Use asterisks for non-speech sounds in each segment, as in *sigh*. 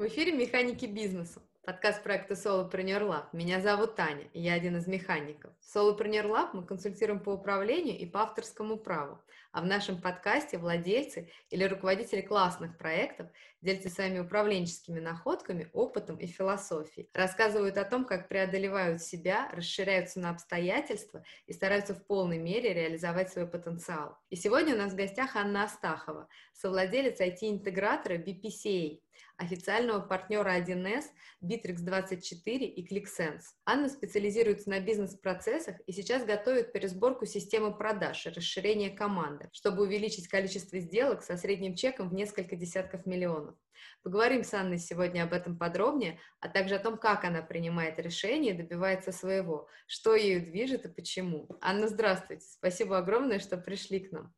В эфире «Механики бизнеса». Подкаст проекта Solopreneur Lab. Меня зовут Таня, и я один из механиков. В Solopreneur Lab мы консультируем по управлению и по авторскому праву. А в нашем подкасте владельцы или руководители классных проектов делятся своими управленческими находками, опытом и философией. Рассказывают о том, как преодолевают себя, расширяются на обстоятельства и стараются в полной мере реализовать свой потенциал. И сегодня у нас в гостях Анна Астахова, совладелец IT-интегратора BPCA, официального партнера 1С, Bittrex24 и ClickSense. Анна специализируется на бизнес-процессах и сейчас готовит пересборку системы продаж и расширение команды, чтобы увеличить количество сделок со средним чеком в несколько десятков миллионов. Поговорим с Анной сегодня об этом подробнее, а также о том, как она принимает решения и добивается своего, что ею движет и почему. Анна, здравствуйте. Спасибо огромное, что пришли к нам.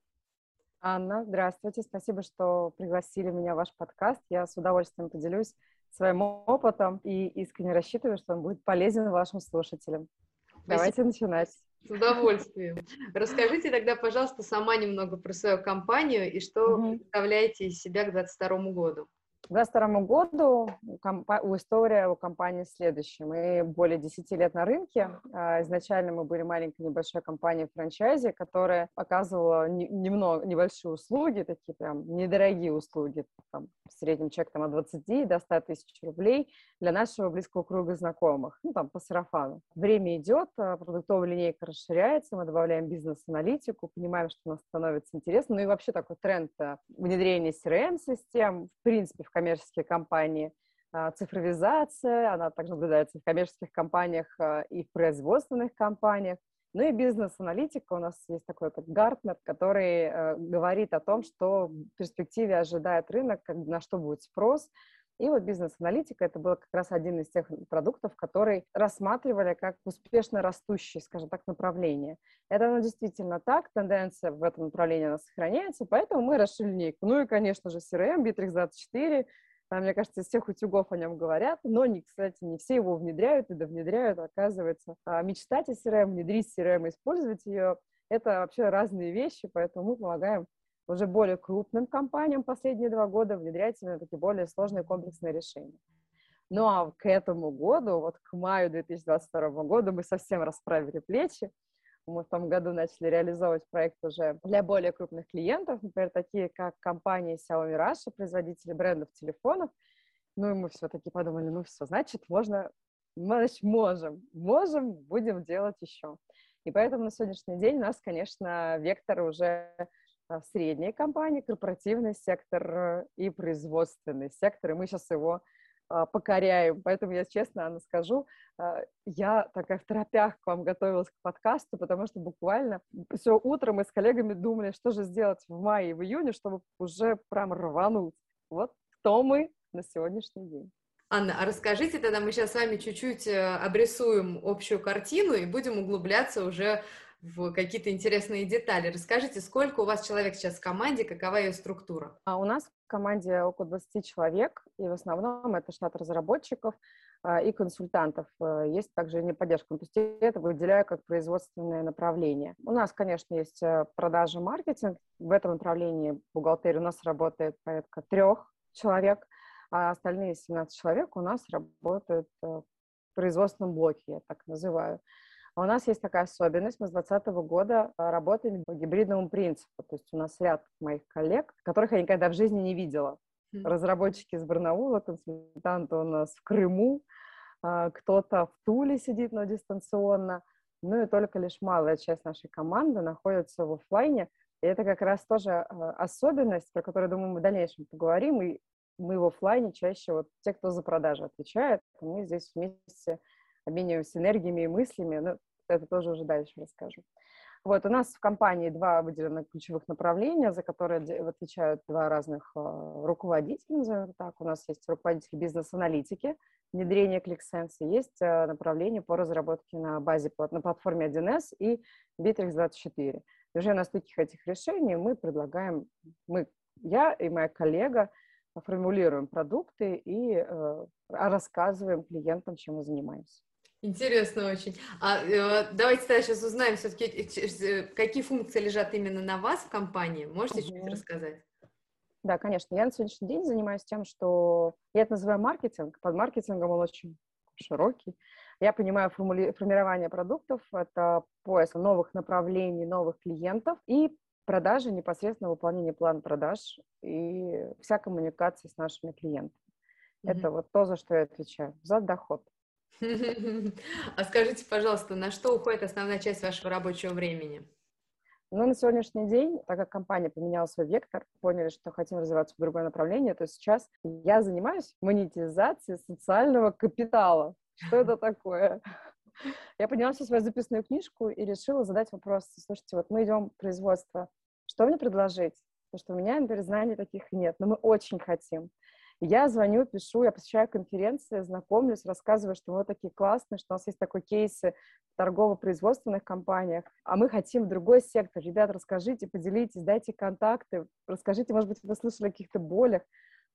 Анна, здравствуйте. Спасибо, что пригласили меня в ваш подкаст. Я с удовольствием поделюсь своим опытом и искренне рассчитываю, что он будет полезен вашим слушателям. Спасибо. Давайте начинать. С удовольствием. Расскажите тогда, пожалуйста, сама немного про свою компанию и что угу. представляете из себя к 2022 году. К 2022 году у история у компании следующая. Мы более 10 лет на рынке. А, изначально мы были маленькой небольшой компанией франчайзи, которая оказывала немного, небольшие услуги, такие прям недорогие услуги, там, в среднем чек там, от 20 до 100 тысяч рублей для нашего близкого круга знакомых, ну, там, по сарафану. Время идет, а, продуктовая линейка расширяется, мы добавляем бизнес-аналитику, понимаем, что у нас становится интересно. Ну и вообще такой тренд а, внедрения CRM-систем, в принципе, в коммерческие компании. А, цифровизация, она также наблюдается в коммерческих компаниях а, и в производственных компаниях. Ну и бизнес-аналитика. У нас есть такой как Гартнер, который э, говорит о том, что в перспективе ожидает рынок, на что будет спрос. И вот бизнес-аналитика — это был как раз один из тех продуктов, который рассматривали как успешно растущее, скажем так, направление. Это оно действительно так, тенденция в этом направлении она сохраняется, поэтому мы расширили линейку. Ну и, конечно же, CRM, Bittrex24, там, мне кажется, из всех утюгов о нем говорят, но, не, кстати, не все его внедряют, и да внедряют, оказывается. А мечтать о CRM, внедрить CRM, использовать ее — это вообще разные вещи, поэтому мы помогаем уже более крупным компаниям последние два года внедрять именно такие более сложные комплексные решения. Ну а к этому году, вот к маю 2022 года мы совсем расправили плечи. Мы в том году начали реализовывать проект уже для более крупных клиентов, например, такие как компания Xiaomi Russia, производители брендов телефонов. Ну и мы все-таки подумали, ну все, значит, можно, значит, можем, можем, будем делать еще. И поэтому на сегодняшний день у нас, конечно, вектор уже а, средние компании, корпоративный сектор и производственный сектор, и мы сейчас его а, покоряем. Поэтому я честно, Анна, скажу, я такая в торопях к вам готовилась к подкасту, потому что буквально все утро мы с коллегами думали, что же сделать в мае и в июне, чтобы уже прям рвануть. Вот кто мы на сегодняшний день. Анна, а расскажите тогда, мы сейчас с вами чуть-чуть э, обрисуем общую картину и будем углубляться уже в какие-то интересные детали. Расскажите, сколько у вас человек сейчас в команде, какова ее структура? А у нас в команде около 20 человек, и в основном это штат разработчиков а, и консультантов. Э, есть также не поддержка. То есть это выделяю как производственное направление. У нас, конечно, есть э, продажи, маркетинг. В этом направлении бухгалтерия у нас работает порядка трех человек, а остальные 17 человек у нас работают э, в производственном блоке, я так называю. А у нас есть такая особенность. Мы с 2020 года а, работаем по гибридному принципу. То есть у нас ряд моих коллег, которых я никогда в жизни не видела. Разработчики из Барнаула, консультанты у нас в Крыму, а, кто-то в Туле сидит, но дистанционно. Ну и только лишь малая часть нашей команды находится в офлайне. И это как раз тоже особенность, про которую, думаю, мы в дальнейшем поговорим. И мы в офлайне чаще вот те, кто за продажи отвечает, мы здесь вместе обмениваемся энергиями и мыслями, но это тоже уже дальше расскажу. Вот, у нас в компании два выделенных ключевых направления, за которые отвечают два разных э, руководителя, назовем так. У нас есть руководитель бизнес-аналитики, внедрение ClickSense, есть э, направление по разработке на базе, на платформе 1С и Bittrex24. И уже на стыках этих решений мы предлагаем, мы, я и моя коллега, формулируем продукты и э, рассказываем клиентам, чем мы занимаемся. Интересно очень. А э, давайте тогда сейчас узнаем все-таки, э, какие функции лежат именно на вас в компании. Можете угу. чуть рассказать? Да, конечно. Я на сегодняшний день занимаюсь тем, что я это называю маркетинг. Под маркетингом он очень широкий. Я понимаю формули... формирование продуктов, это поиск новых направлений, новых клиентов и продажи, непосредственно выполнение плана продаж и вся коммуникация с нашими клиентами. Mm-hmm. Это вот то, за что я отвечаю, за доход. *laughs* А скажите, пожалуйста, на что уходит основная часть вашего рабочего времени? Ну, на сегодняшний день, так как компания поменяла свой вектор, поняли, что хотим развиваться в другое направление, то сейчас я занимаюсь монетизацией социального капитала. Что это *laughs* такое? Я подняла всю свою записную книжку и решила задать вопрос. Слушайте, вот мы идем в производство. Что мне предложить? Потому что у меня, например, знаний таких нет, но мы очень хотим. Я звоню, пишу, я посещаю конференции, знакомлюсь, рассказываю, что мы вот такие классные, что у нас есть такой кейсы в торгово-производственных компаниях, а мы хотим в другой сектор. Ребята, расскажите, поделитесь, дайте контакты, расскажите, может быть, вы слышали о каких-то болях.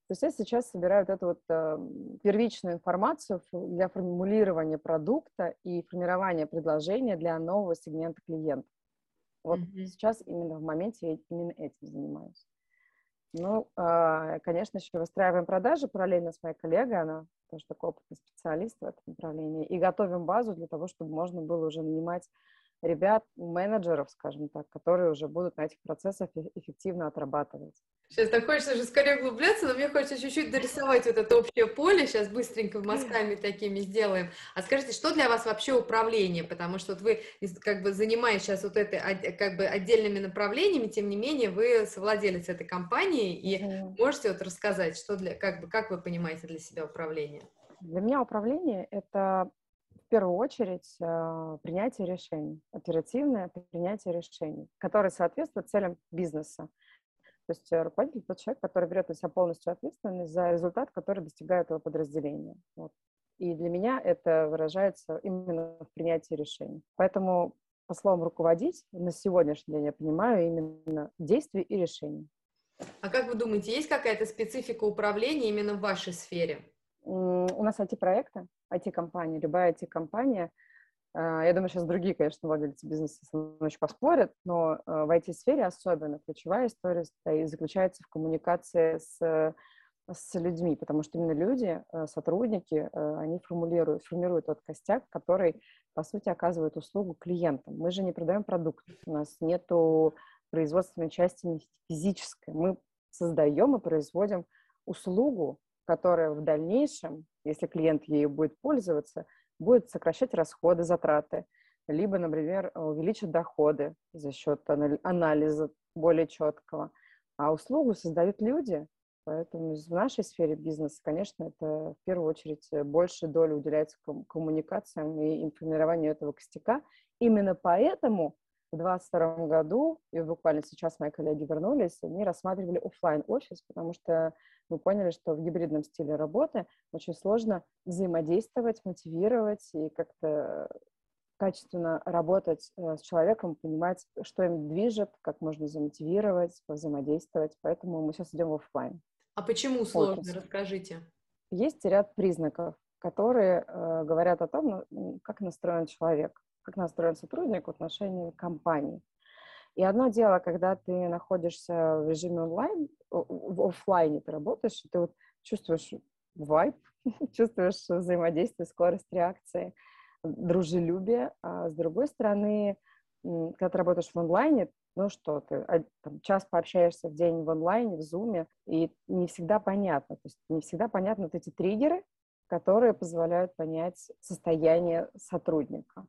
То есть я сейчас собираю вот эту вот э, первичную информацию для формулирования продукта и формирования предложения для нового сегмента клиентов. Вот mm-hmm. сейчас именно в моменте я именно этим занимаюсь. Ну, э, конечно, еще выстраиваем продажи параллельно с моей коллегой, она тоже такой опытный специалист в этом направлении, и готовим базу для того, чтобы можно было уже нанимать ребят, менеджеров, скажем так, которые уже будут на этих процессах эффективно отрабатывать. Сейчас так хочется же скорее углубляться, но мне хочется чуть-чуть дорисовать вот это общее поле. Сейчас быстренько мазками такими сделаем. А скажите, что для вас вообще управление? Потому что вот вы как бы занимаетесь сейчас вот этой как бы отдельными направлениями, тем не менее вы совладелец этой компании и mm-hmm. можете вот рассказать, что для, как бы, как вы понимаете для себя управление? Для меня управление — это в первую очередь э, принятие решений, оперативное принятие решений, которые соответствуют целям бизнеса. То есть э, руководитель тот человек, который берет на себя полностью ответственность за результат, который достигает его подразделения. Вот. И для меня это выражается именно в принятии решений. Поэтому по словам руководить на сегодняшний день я понимаю именно действия и решения. А как вы думаете, есть какая-то специфика управления именно в вашей сфере? У нас IT-проекты, IT-компания, любая IT-компания – а, я думаю, сейчас другие, конечно, владельцы бизнеса со мной еще поспорят, но а, в IT-сфере особенно ключевая история заключается в коммуникации с, с людьми, потому что именно люди, а, сотрудники, они формулируют, формируют тот костяк, который, по сути, оказывает услугу клиентам. Мы же не продаем продукт, у нас нету производственной части физической. Мы создаем и производим услугу, которая в дальнейшем, если клиент ею будет пользоваться, будет сокращать расходы, затраты, либо, например, увеличит доходы за счет анализа более четкого. А услугу создают люди, поэтому в нашей сфере бизнеса, конечно, это в первую очередь больше доли уделяется коммуникациям и информированию этого костяка. Именно поэтому в 2022 году, и буквально сейчас мои коллеги вернулись, они рассматривали офлайн офис потому что мы поняли, что в гибридном стиле работы очень сложно взаимодействовать, мотивировать и как-то качественно работать э, с человеком, понимать, что им движет, как можно замотивировать, взаимодействовать. Поэтому мы сейчас идем в офлайн. А почему сложно? Офис. Расскажите. Есть ряд признаков, которые э, говорят о том, ну, как настроен человек, как настроен сотрудник в отношении компании. И одно дело, когда ты находишься в режиме онлайн, в офлайне ты работаешь, и ты вот чувствуешь вайб, *laughs* чувствуешь взаимодействие, скорость реакции, дружелюбие. А с другой стороны, когда ты работаешь в онлайне, ну что, ты там, час пообщаешься в день в онлайне, в зуме, и не всегда понятно. То есть не всегда понятны вот эти триггеры, которые позволяют понять состояние сотрудника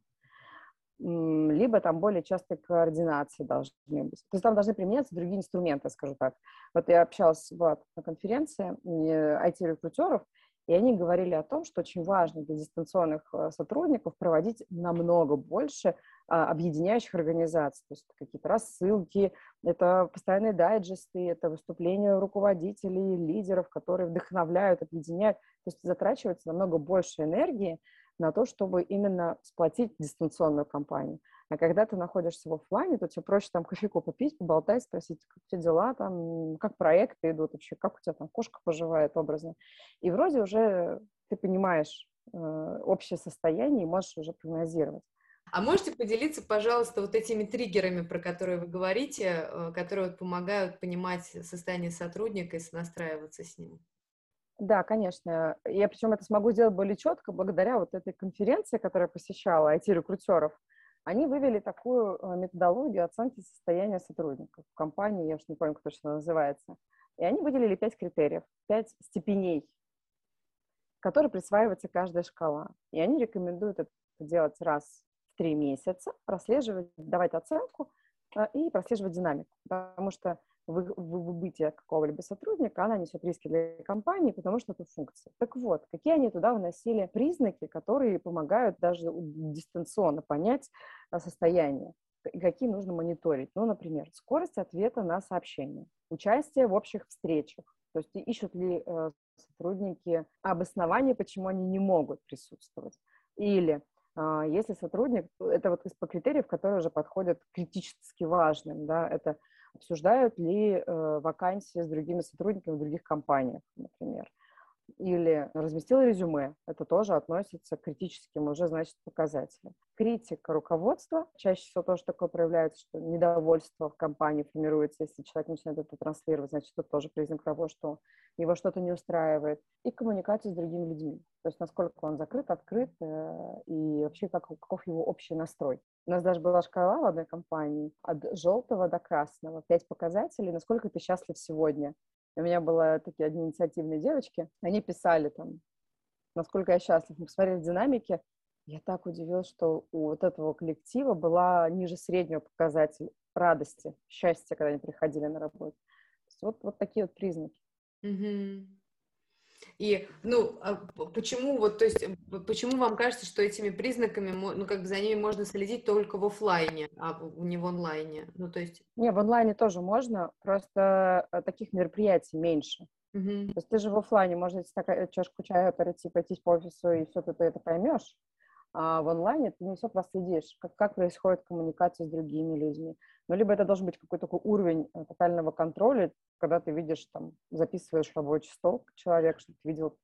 либо там более частые координации должны быть. То есть там должны применяться другие инструменты, скажу так. Вот я общалась вот, на конференции IT-рекрутеров, и они говорили о том, что очень важно для дистанционных э, сотрудников проводить намного больше а, объединяющих организаций. То есть какие-то рассылки, это постоянные дайджесты, это выступления руководителей, лидеров, которые вдохновляют, объединяют. То есть затрачивается намного больше энергии на то, чтобы именно сплотить дистанционную компанию. А когда ты находишься в офлайне, то тебе проще там кофейку попить, поболтать, спросить, как у тебя дела, там, как проекты идут вообще, как у тебя там кошка поживает образно. И вроде уже ты понимаешь э, общее состояние и можешь уже прогнозировать. А можете поделиться, пожалуйста, вот этими триггерами, про которые вы говорите, э, которые вот помогают понимать состояние сотрудника и сонастраиваться с ним? Да, конечно. Я причем это смогу сделать более четко благодаря вот этой конференции, которую я посещала, IT-рекрутеров. Они вывели такую э, методологию оценки состояния сотрудников в компании, я уж не помню, как точно называется. И они выделили пять критериев, пять степеней, которые присваивается каждая шкала. И они рекомендуют это делать раз в три месяца, прослеживать, давать оценку э, и прослеживать динамику. Потому что выбытие какого-либо сотрудника, она несет риски для компании, потому что это функция. Так вот, какие они туда вносили признаки, которые помогают даже дистанционно понять э, состояние какие нужно мониторить. Ну, например, скорость ответа на сообщения, участие в общих встречах, то есть ищут ли э, сотрудники обоснование, почему они не могут присутствовать, или э, если сотрудник, это вот из по критериев, которые уже подходят критически важным, да, это обсуждают ли э, вакансии с другими сотрудниками в других компаниях, например. Или разместил резюме, это тоже относится к критическим уже, значит, показателям. Критика руководства, чаще всего тоже такое проявляется, что недовольство в компании формируется, если человек начинает это транслировать, значит, это тоже признак того, что его что-то не устраивает. И коммуникация с другими людьми, то есть насколько он закрыт, открыт, э, и вообще как, каков его общий настрой. У нас даже была шкала в одной компании от желтого до красного. Пять показателей, насколько ты счастлив сегодня. У меня были такие одни инициативные девочки, они писали там, насколько я счастлив. Мы посмотрели динамики, я так удивилась, что у вот этого коллектива была ниже среднего показатель радости, счастья, когда они приходили на работу. вот, вот такие вот признаки. Mm-hmm. И, ну, а почему вот, то есть, почему вам кажется, что этими признаками, ну, как бы за ними можно следить только в офлайне, а не в онлайне? Ну, то есть... Не, в онлайне тоже можно, просто э, таких мероприятий меньше. Uh-huh. То есть ты же в офлайне, можно такая чашку чая прийти, пойти по офису, и все ты, ты это поймешь. А в онлайне ты не все проследишь, как, как происходит коммуникация с другими людьми. Ну, либо это должен быть какой-то такой уровень э, тотального контроля, когда ты видишь, там, записываешь рабочий стол человек, чтобы ты видел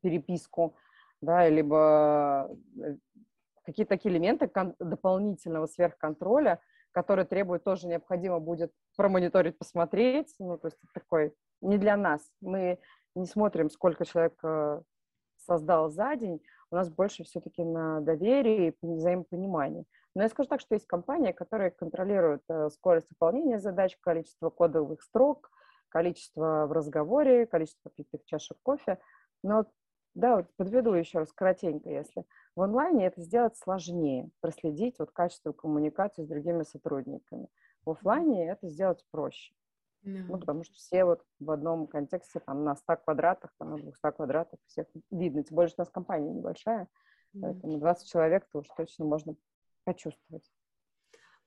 переписку, да, либо э, какие-то такие элементы дополнительного сверхконтроля, которые требуют тоже необходимо будет промониторить, посмотреть. Ну, то есть такой не для нас. Мы не смотрим, сколько человек э, создал за день, у нас больше все-таки на доверии и взаимопонимании. Но я скажу так, что есть компании, которые контролируют э, скорость выполнения задач, количество кодовых строк, количество в разговоре, количество питых чашек кофе. Но да, вот подведу еще раз коротенько, если в онлайне это сделать сложнее, проследить вот качество коммуникации с другими сотрудниками. В офлайне это сделать проще. Yeah. Ну, потому что все вот в одном контексте, там, на 100 квадратах, там, на 200 квадратах всех видно. Тем более, что у нас компания небольшая, yeah. поэтому 20 человек-то уж точно можно почувствовать.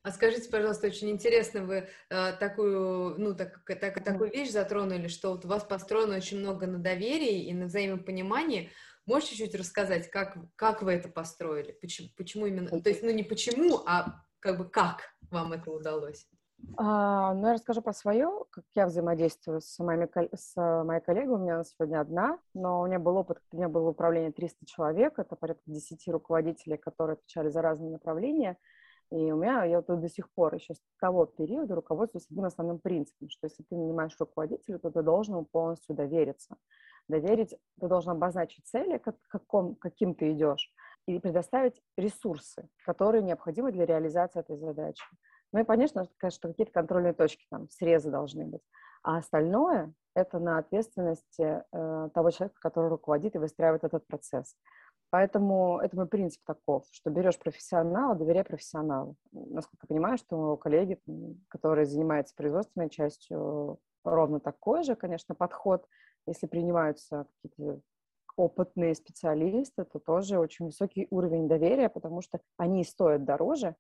А скажите, пожалуйста, очень интересно, вы э, такую, ну, так, так, такую вещь затронули, что вот у вас построено очень много на доверии и на взаимопонимании. Можете чуть-чуть рассказать, как, как вы это построили? Почему, почему именно? То есть, ну, не почему, а как бы как вам это удалось? А, ну, я расскажу про свое, как я взаимодействую с, моими, с моей коллегой. У меня сегодня одна, но у меня был опыт, у меня было управление 300 человек, это порядка 10 руководителей, которые отвечали за разные направления. И у меня, я вот до сих пор еще с того периода руководствуюсь одним основным принципом, что если ты нанимаешь руководителя, то ты должен ему полностью довериться. Доверить, ты должен обозначить цели, как, каком, каким ты идешь, и предоставить ресурсы, которые необходимы для реализации этой задачи. Ну и, конечно, конечно, какие-то контрольные точки, там, срезы должны быть. А остальное – это на ответственности э, того человека, который руководит и выстраивает этот процесс. Поэтому это мой принцип таков, что берешь профессионала, доверяй профессионалу. Насколько я понимаю, что коллеги, которые занимаются производственной частью, ровно такой же, конечно, подход. Если принимаются какие-то опытные специалисты, то тоже очень высокий уровень доверия, потому что они стоят дороже,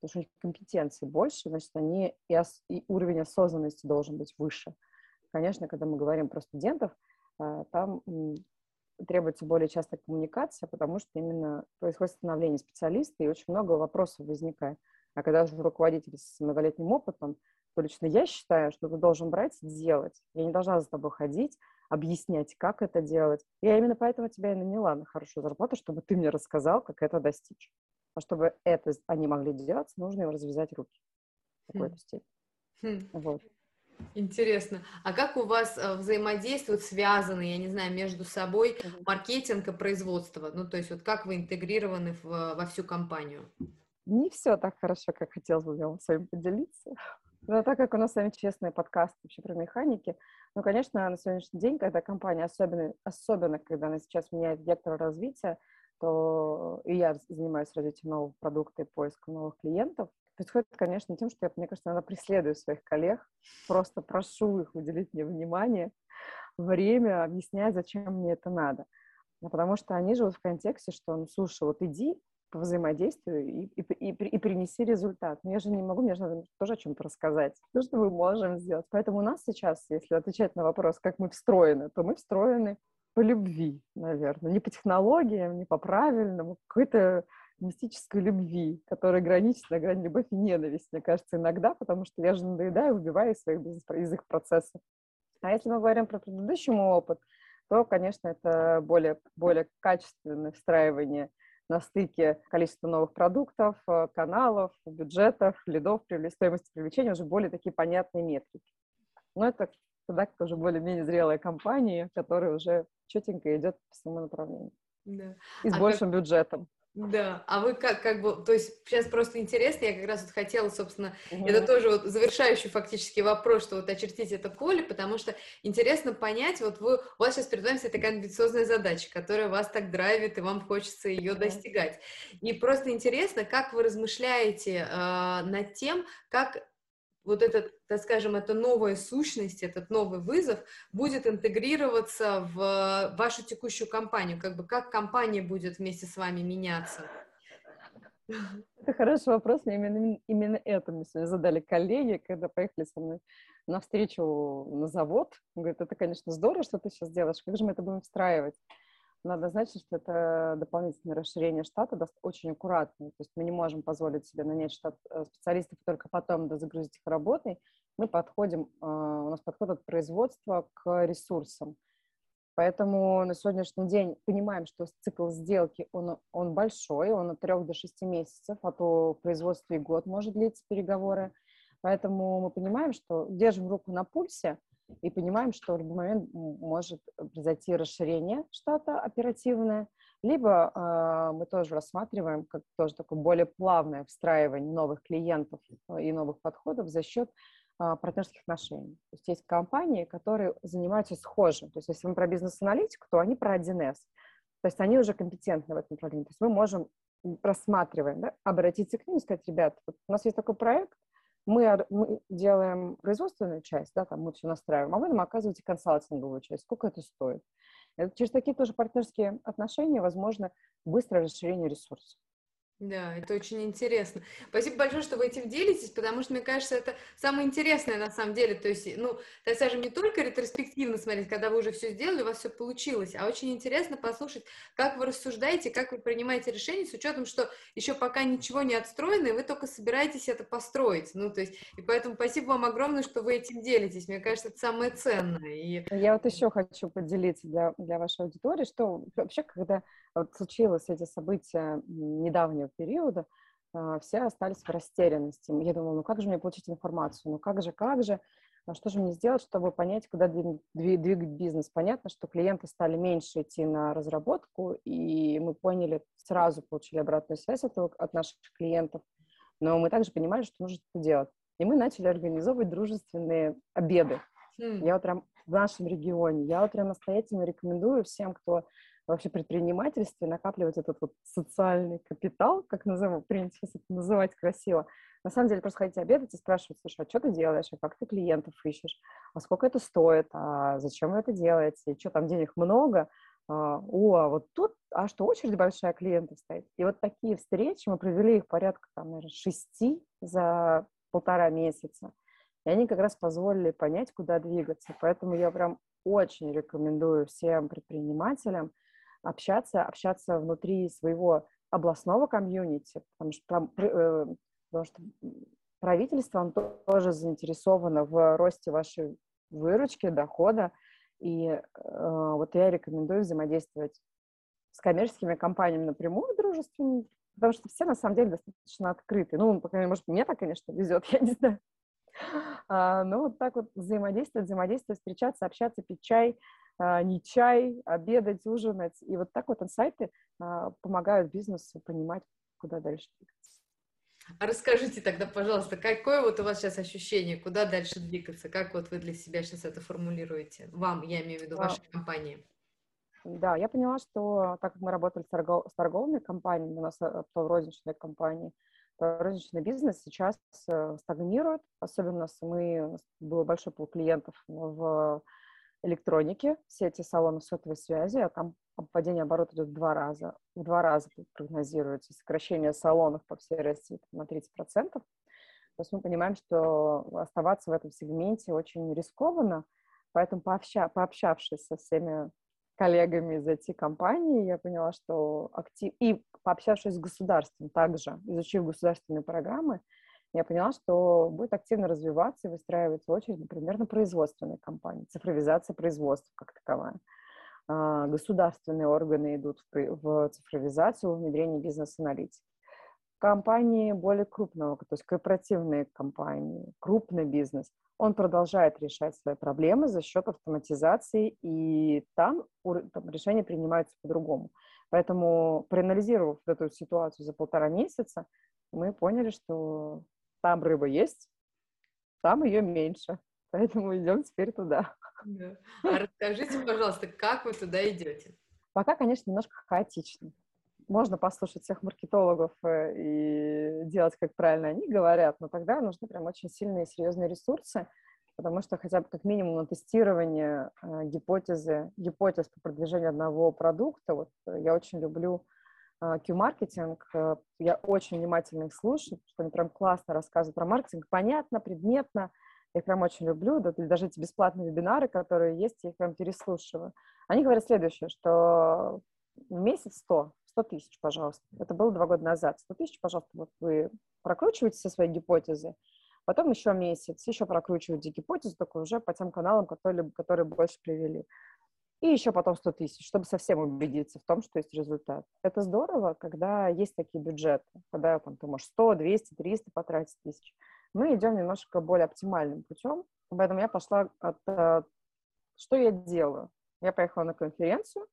потому что у них компетенции больше, значит, они и, ос, и уровень осознанности должен быть выше. Конечно, когда мы говорим про студентов, а, там требуется более частая коммуникация, потому что именно происходит становление специалиста, и очень много вопросов возникает. А когда уже руководитель с многолетним опытом, то лично я считаю, что ты должен брать и делать. Я не должна за тобой ходить, объяснять, как это делать. Я именно поэтому тебя и наняла на хорошую зарплату, чтобы ты мне рассказал, как это достичь. А чтобы это они могли делать, нужно им развязать руки в какой-то хм. степени. Хм. Вот. Интересно. А как у вас э, взаимодействуют, связаны, я не знаю, между собой маркетинг и производство? Ну, то есть вот как вы интегрированы в, во всю компанию? Не все так хорошо, как хотелось бы я вам с вами поделиться. Но так как у нас с вами честный подкаст вообще про механики, ну, конечно, на сегодняшний день, когда компания, особенно, особенно когда она сейчас меняет вектор развития, то и я занимаюсь развитием нового продукта и поиском новых клиентов, происходит, конечно, тем, что я, мне кажется, надо преследую своих коллег, просто прошу их уделить мне внимание, время, объяснять, зачем мне это надо. Ну, потому что они живут в контексте, что, ну, слушай, вот иди, по взаимодействию и, и, и, и принеси результат. Но я же не могу, мне же надо тоже о чем-то рассказать. *laughs* То, что мы можем сделать. Поэтому у нас сейчас, если отвечать на вопрос, как мы встроены, то мы встроены по любви, наверное. Не по технологиям, не по правильному, какой-то мистической любви, которая граничит на грани любовь и ненависть, мне кажется, иногда, потому что я же надоедаю, убиваю своих бизнес из их процессов. А если мы говорим про предыдущий опыт, то, конечно, это более, более качественное встраивание на стыке количества новых продуктов, э, каналов, бюджетов, лидов, стоимости привлечения, уже более такие понятные метрики. Но это как уже более-менее зрелая компания, которая уже четенько идет по своему направлению. Да. И с а большим как... бюджетом. Да, а вы как, как бы, то есть сейчас просто интересно, я как раз вот хотела, собственно, угу. это тоже вот завершающий фактически вопрос, что вот очертить это поле, потому что интересно понять, вот вы, у вас сейчас перед вами такая амбициозная задача, которая вас так драйвит, и вам хочется ее угу. достигать. И просто интересно, как вы размышляете э, над тем, как вот этот, так скажем, эта новая сущность, этот новый вызов будет интегрироваться в вашу текущую компанию? Как бы как компания будет вместе с вами меняться? Это хороший вопрос. Мне именно, именно это мне сегодня задали коллеги, когда поехали со мной на встречу на завод. Говорят, это, конечно, здорово, что ты сейчас делаешь. Как же мы это будем встраивать? Надо знать, что это дополнительное расширение штата очень аккуратное. То есть мы не можем позволить себе нанять штат э, специалистов и только потом загрузить их работой. Мы подходим, э, у нас подход от производства к ресурсам. Поэтому на сегодняшний день понимаем, что цикл сделки, он, он большой, он от 3 до 6 месяцев, а то в производстве и год может длиться переговоры. Поэтому мы понимаем, что держим руку на пульсе, и понимаем, что в любой момент может произойти расширение штата оперативное, либо э, мы тоже рассматриваем как тоже такое более плавное встраивание новых клиентов э, и новых подходов за счет э, партнерских отношений. То есть есть компании, которые занимаются схожим. То есть если мы про бизнес-аналитику, то они про 1С. То есть они уже компетентны в этом направлении. То есть мы можем рассматриваем, да, обратиться к ним и сказать, ребят, вот у нас есть такой проект, мы, мы делаем производственную часть, да, там мы все настраиваем, а вы нам оказываете консалтинговую часть, сколько это стоит. Через такие тоже партнерские отношения возможно быстрое расширение ресурсов. Да, это очень интересно. Спасибо большое, что вы этим делитесь, потому что, мне кажется, это самое интересное на самом деле. То есть, ну, так скажем, не только ретроспективно смотреть, когда вы уже все сделали, у вас все получилось, а очень интересно послушать, как вы рассуждаете, как вы принимаете решения с учетом, что еще пока ничего не отстроено, и вы только собираетесь это построить. Ну, то есть, и поэтому спасибо вам огромное, что вы этим делитесь. Мне кажется, это самое ценное. И... Я вот еще хочу поделиться для, для вашей аудитории, что вообще, когда вот случилось эти события недавнего периода, а, все остались в растерянности. Я думала, ну как же мне получить информацию, ну как же, как же, а что же мне сделать, чтобы понять, куда двигать, бизнес. Понятно, что клиенты стали меньше идти на разработку, и мы поняли, сразу получили обратную связь от, от наших клиентов, но мы также понимали, что нужно это делать. И мы начали организовывать дружественные обеды. Mm. Я вот прям в нашем регионе, я вот прям настоятельно рекомендую всем, кто вообще предпринимательстве накапливать этот вот социальный капитал, как назову, принято называть красиво. На самом деле просто ходить обедать и спрашивать, слушай, а что ты делаешь, а как ты клиентов ищешь, а сколько это стоит, а зачем вы это делаете, что там денег много, а, о, а вот тут, а что, очередь большая клиентов стоит. И вот такие встречи, мы провели их порядка, там, наверное, шести за полтора месяца. И они как раз позволили понять, куда двигаться. Поэтому я прям очень рекомендую всем предпринимателям общаться, общаться внутри своего областного комьюнити, потому что, э, потому что правительство тоже заинтересовано в росте вашей выручки, дохода, и э, вот я рекомендую взаимодействовать с коммерческими компаниями напрямую, дружественными, потому что все на самом деле достаточно открыты. Ну, по крайней мере, может, мне так, конечно, везет, *laughs* я не знаю. А, ну, вот так вот взаимодействовать, взаимодействовать, встречаться, общаться, пить чай, не чай, обедать, ужинать. И вот так вот инсайты а, помогают бизнесу понимать, куда дальше двигаться. А расскажите тогда, пожалуйста, какое вот у вас сейчас ощущение, куда дальше двигаться, как вот вы для себя сейчас это формулируете? Вам, я имею в виду, вашей а, компании. Да, я поняла, что так как мы работали с, торгов, с торговыми компаниями, у нас розничные компании, то розничный бизнес сейчас э, стагнирует, особенно мы, у нас было большой пул клиентов в электронике, сети салонов сотовой связи, а там падение оборота идет два раза. В два раза прогнозируется сокращение салонов по всей России на 30%. То есть мы понимаем, что оставаться в этом сегменте очень рискованно, поэтому пообща, пообщавшись со всеми коллегами из IT-компании, я поняла, что актив... И пообщавшись с государством также, изучив государственные программы, я поняла, что будет активно развиваться и выстраиваться очередь, например, на производственные компании, цифровизация производства как таковая. А, государственные органы идут в цифровизацию, внедрение бизнес-аналитики. Компании более крупного, то есть корпоративные компании, крупный бизнес, он продолжает решать свои проблемы за счет автоматизации, и там, там решения принимаются по-другому. Поэтому, проанализировав эту ситуацию за полтора месяца, мы поняли, что там рыба есть, там ее меньше. Поэтому идем теперь туда. Да. А расскажите, пожалуйста, как вы туда идете? Пока, конечно, немножко хаотично. Можно послушать всех маркетологов э, и делать, как правильно они говорят, но тогда нужны прям очень сильные и серьезные ресурсы, потому что хотя бы как минимум на тестирование э, гипотезы, гипотез по продвижению одного продукта, вот я очень люблю Q-маркетинг. Э, я очень внимательно их слушаю, что они прям классно рассказывают про маркетинг. Понятно, предметно. Я их прям очень люблю. Даже эти бесплатные вебинары, которые есть, я их прям переслушиваю. Они говорят следующее, что месяц 100, 100 тысяч, пожалуйста. Это было два года назад. 100 тысяч, пожалуйста, вот вы прокручиваете со своей гипотезы, потом еще месяц, еще прокручиваете гипотезу, только уже по тем каналам, которые, которые больше привели и еще потом 100 тысяч, чтобы совсем убедиться в том, что есть результат. Это здорово, когда есть такие бюджеты, когда там, ты можешь 100, 200, 300 потратить тысяч. Мы идем немножко более оптимальным путем, поэтому я пошла от... Э, что я делаю? Я поехала на конференцию,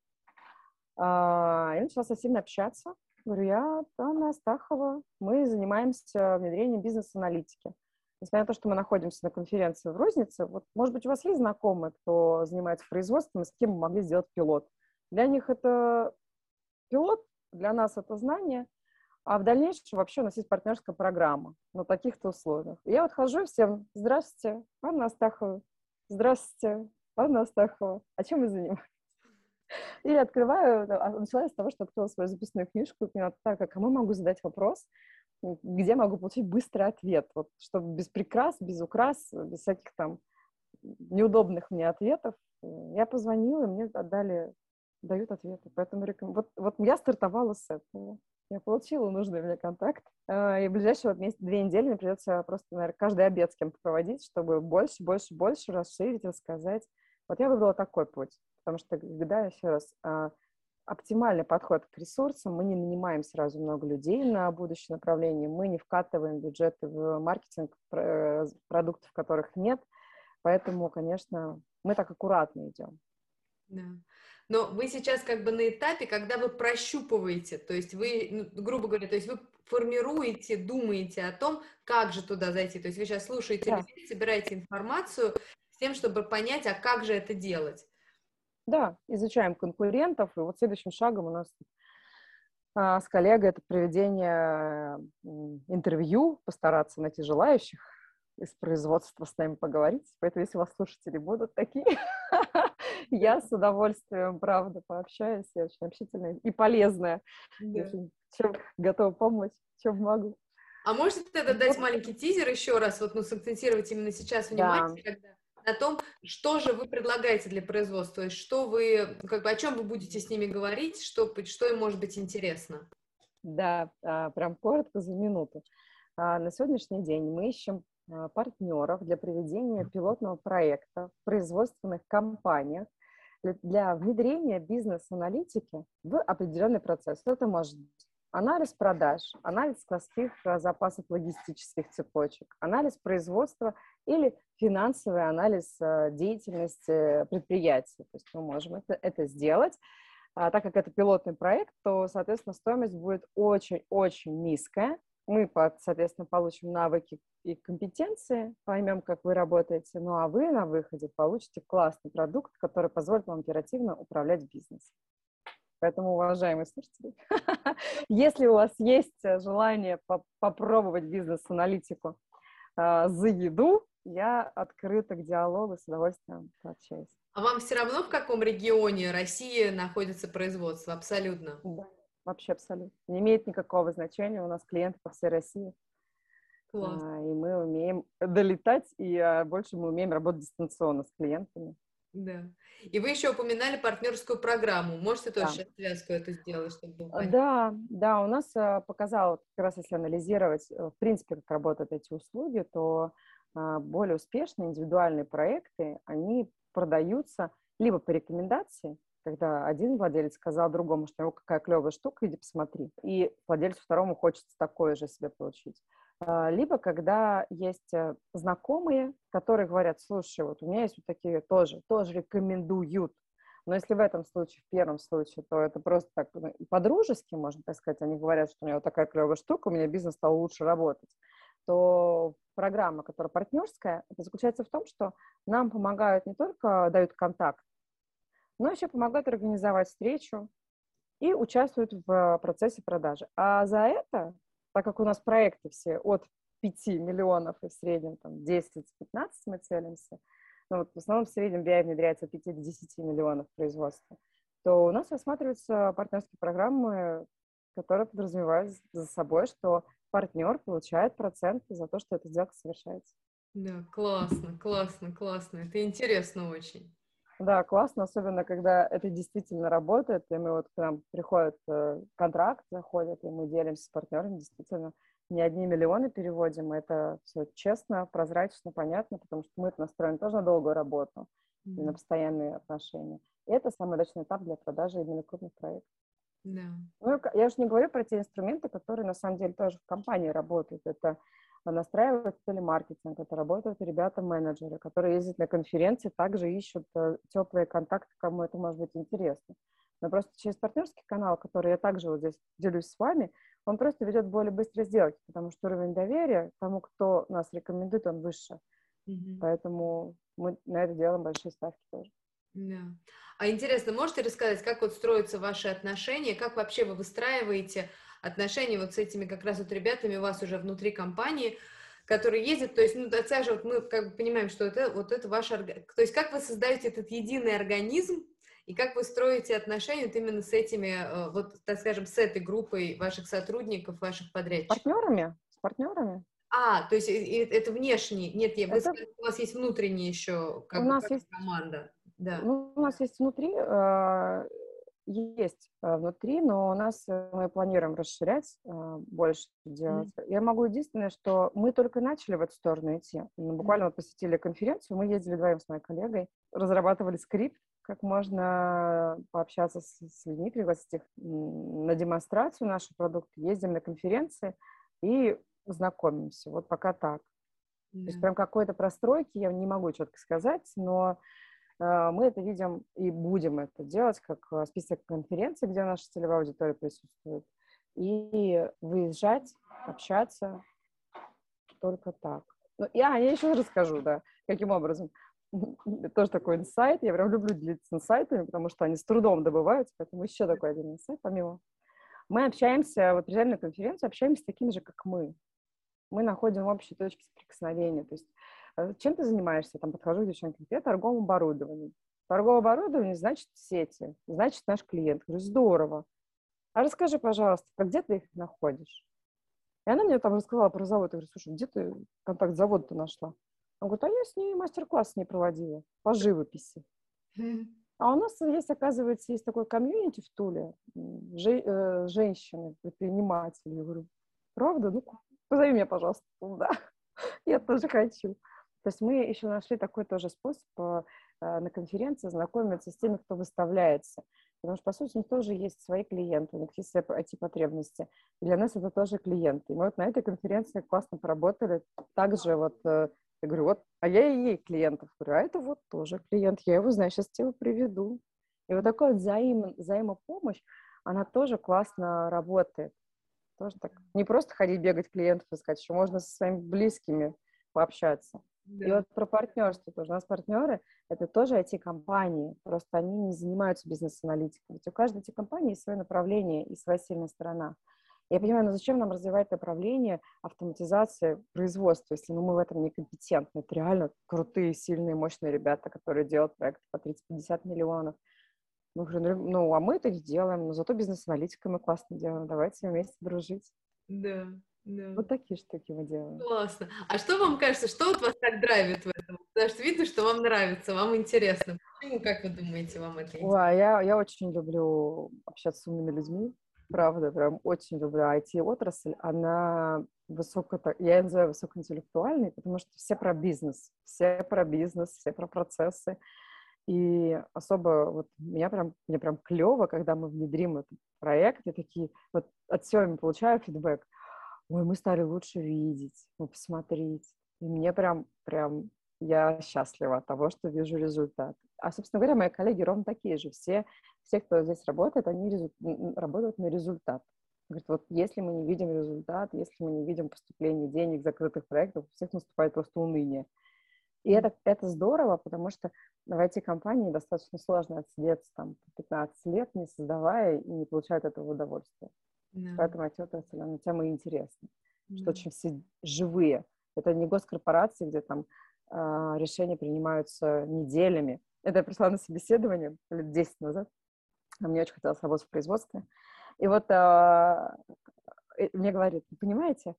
а, и начала со всеми общаться. Говорю, я Анна Астахова, мы занимаемся внедрением бизнес-аналитики несмотря на то, что мы находимся на конференции в рознице, вот, может быть, у вас есть знакомые, кто занимается производством, и с кем мы могли сделать пилот. Для них это пилот, для нас это знание, а в дальнейшем вообще у нас есть партнерская программа на таких-то условиях. Я вот хожу всем, здравствуйте, Анна Астахова, здравствуйте, Анна Астахова, а чем вы занимаетесь? Или открываю, а, начала с того, что открыла свою записную книжку, и поняла, так, а кому могу задать вопрос, где могу получить быстрый ответ, вот, чтобы без прикрас, без украс, без всяких там неудобных мне ответов. Я позвонила, и мне отдали, дают ответы. Поэтому реком... вот, вот я стартовала с этого. Я получила нужный мне контакт. А, и в ближайшие вот месяц, две недели мне придется просто, наверное, каждый обед с кем-то проводить, чтобы больше, больше, больше расширить, рассказать. Вот я выбрала такой путь, потому что, когда, еще раз, а, оптимальный подход к ресурсам. Мы не нанимаем сразу много людей на будущее направление, мы не вкатываем бюджеты в маркетинг э, продуктов, которых нет. Поэтому, конечно, мы так аккуратно идем. Да. Но вы сейчас как бы на этапе, когда вы прощупываете, то есть вы, ну, грубо говоря, то есть вы формируете, думаете о том, как же туда зайти. То есть вы сейчас слушаете да. людей, собираете информацию с тем, чтобы понять, а как же это делать. Да, изучаем конкурентов, и вот следующим шагом у нас а, с коллегой это проведение интервью, постараться найти желающих из производства с нами поговорить. Поэтому, если у вас слушатели будут такие, *laughs* я с удовольствием, правда, пообщаюсь. Я очень общительная и полезная. Чем готова помочь, чем могу. А можете тогда дать маленький тизер еще раз, вот, ну, сакцентировать именно сейчас внимание, когда на том, что же вы предлагаете для производства, то есть что вы, как бы о чем вы будете с ними говорить, что, что им может быть интересно. Да, а, прям коротко за минуту. А, на сегодняшний день мы ищем а, партнеров для проведения пилотного проекта в производственных компаниях для внедрения бизнес-аналитики в определенный процесс. Это может быть анализ продаж, анализ складских э, запасов логистических цепочек, анализ производства или финансовый анализ э, деятельности предприятия. То есть мы можем это, это сделать. А так как это пилотный проект, то, соответственно, стоимость будет очень-очень низкая. Мы, соответственно, получим навыки и компетенции, поймем, как вы работаете, ну а вы на выходе получите классный продукт, который позволит вам оперативно управлять бизнесом. Поэтому, уважаемые слушатели, *laughs* если у вас есть э, желание попробовать бизнес-аналитику э, за еду, я открыта к диалогу, с удовольствием пообщаюсь. А вам все равно, в каком регионе России находится производство? Абсолютно? Да, вообще абсолютно. Не имеет никакого значения. У нас клиенты по всей России. Класс. А, и мы умеем долетать, и а, больше мы умеем работать дистанционно с клиентами. Да. И вы еще упоминали партнерскую программу. Можете тоже да. сейчас связку эту сделать, чтобы было понятно? Да, да, у нас э, показало, как раз если анализировать, э, в принципе, как работают эти услуги, то э, более успешные индивидуальные проекты, они продаются либо по рекомендации, когда один владелец сказал другому, что у него какая клевая штука, иди посмотри. И владельцу второму хочется такое же себе получить. А, либо когда есть э, знакомые, которые говорят, слушай, вот у меня есть вот такие тоже, тоже рекомендуют. Но если в этом случае, в первом случае, то это просто так ну, по-дружески, можно так сказать, они говорят, что у меня вот такая клевая штука, у меня бизнес стал лучше работать, то программа, которая партнерская, это заключается в том, что нам помогают не только дают контакт, но еще помогают организовать встречу и участвуют в процессе продажи. А за это так как у нас проекты все от 5 миллионов и в среднем там 10-15 мы целимся, ну, вот в основном в среднем BI внедряется от 5 до 10 миллионов производства, то у нас рассматриваются партнерские программы, которые подразумевают за собой, что партнер получает проценты за то, что эта сделка совершается. Да, классно, классно, классно. Это интересно очень. Да, классно, особенно когда это действительно работает, и мы вот к нам приходит э, контракт, заходит, и мы делимся с партнерами, действительно, не одни миллионы переводим, это все честно, прозрачно, понятно, потому что мы это настроены тоже на долгую работу mm-hmm. и на постоянные отношения. И это самый удачный этап для продажи именно крупных проектов. Да. Ну, я уже не говорю про те инструменты, которые на самом деле тоже в компании работают. Это настраивают телемаркетинг, это работают ребята-менеджеры, которые ездят на конференции, также ищут э, теплые контакты, кому это может быть интересно. Но просто через партнерский канал, который я также вот здесь делюсь с вами, он просто ведет более быстрые сделки, потому что уровень доверия тому, кто нас рекомендует, он выше. Mm-hmm. Поэтому мы на это делаем большие ставки тоже. Да. А интересно, можете рассказать, как вот строятся ваши отношения, как вообще вы выстраиваете отношения вот с этими как раз вот ребятами у вас уже внутри компании, которые ездят, то есть, ну, это же вот мы как бы понимаем, что это вот это ваш, то есть как вы создаете этот единый организм, и как вы строите отношения вот именно с этими, э, вот, так скажем, с этой группой ваших сотрудников, ваших подрядчиков? С партнерами, с партнерами. А, то есть это внешний, нет, я, это... Вы, у вас есть внутренний еще как, у нас как есть... команда. Да. Ну, у нас есть внутри э, есть э, внутри, но у нас э, мы планируем расширять, э, больше делать. Mm-hmm. Я могу единственное, что мы только начали в эту сторону идти. Мы буквально вот посетили конференцию, мы ездили вдвоем с моей коллегой, разрабатывали скрипт, как можно пообщаться с, с людьми, пригласить их на демонстрацию нашего продукта, ездим на конференции и знакомимся. Вот пока так. Mm-hmm. То есть прям какой-то простройки я не могу четко сказать, но мы это видим и будем это делать как а, список конференций, где наша целевая аудитория присутствует, и выезжать, общаться только так. Ну, я, я еще расскажу, да, каким образом. *laughs* Тоже такой инсайт. Я прям люблю делиться инсайтами, потому что они с трудом добываются, поэтому еще такой один инсайт помимо. Мы общаемся, вот приезжаем на конференцию, общаемся с такими же, как мы. Мы находим общие точки соприкосновения. То есть «А чем ты занимаешься? Там подхожу к девчонке, я торговым оборудованием. Торговое оборудование значит сети, значит наш клиент. Говорю, здорово. А расскажи, пожалуйста, как где ты их находишь? И она мне там рассказала про завод. Я говорю, слушай, где ты контакт завода-то нашла? Он говорит, а я с ней мастер-класс с ней проводила по живописи. А у нас есть, оказывается, есть такой комьюнити в Туле, же, э, женщины, предприниматели. Я говорю, правда? Ну, позови меня, пожалуйста, туда. *laughs* Я тоже хочу. То есть мы еще нашли такой тоже способ э, на конференции знакомиться с теми, кто выставляется. Потому что, по сути, у них тоже есть свои клиенты, у них есть свои IT-потребности. И для нас это тоже клиенты. И мы вот на этой конференции классно поработали. Также вот э, я говорю, вот, а я и ей клиентов говорю, а это вот тоже клиент, я его знаю, сейчас тебе приведу. И вот такая вот взаим, взаимопомощь, она тоже классно работает. Тоже так. Не просто ходить бегать клиентов искать, еще можно со своими близкими пообщаться. Да. И вот про партнерство тоже. У нас партнеры — это тоже IT-компании, просто они не занимаются бизнес-аналитикой. Ведь у каждой IT-компании есть свое направление и своя сильная сторона. Я понимаю, но зачем нам развивать направление автоматизации производства, если ну, мы в этом некомпетентны? Это реально крутые, сильные, мощные ребята, которые делают проекты по 30-50 миллионов. Мы говорим, ну, а мы это не делаем, но зато бизнес-аналитикой мы классно делаем. Давайте вместе дружить. Да. Да. Вот такие штуки мы делаем. Классно. А что вам кажется, что вот вас так драйвит в этом? Потому что видно, что вам нравится, вам интересно. Почему, как вы думаете, вам это интересно? Ой, я, я очень люблю общаться с умными людьми. Правда, прям очень люблю IT-отрасль. Она высоко, я ее называю высокоинтеллектуальной, потому что все про бизнес, все про бизнес, все про процессы. И особо вот меня прям, мне прям клево, когда мы внедрим этот проект, я такие, вот от Семы получаю фидбэк, ой, мы стали лучше видеть, ну, посмотреть. И мне прям, прям, я счастлива от того, что вижу результат. А, собственно говоря, мои коллеги ровно такие же. Все, все кто здесь работает, они резу... работают на результат. Говорит, вот если мы не видим результат, если мы не видим поступления денег, закрытых проектов, у всех наступает просто уныние. И это, это здорово, потому что в IT-компании достаточно сложно отсидеться там 15 лет, не создавая и не получая от этого удовольствия. Да. Поэтому IT-отрасль, она тема интересна, да. что очень все живые. Это не госкорпорации, где там э, решения принимаются неделями. Это я пришла на собеседование лет 10 назад, а мне очень хотелось работать в производстве. И вот э, мне говорят, вы понимаете,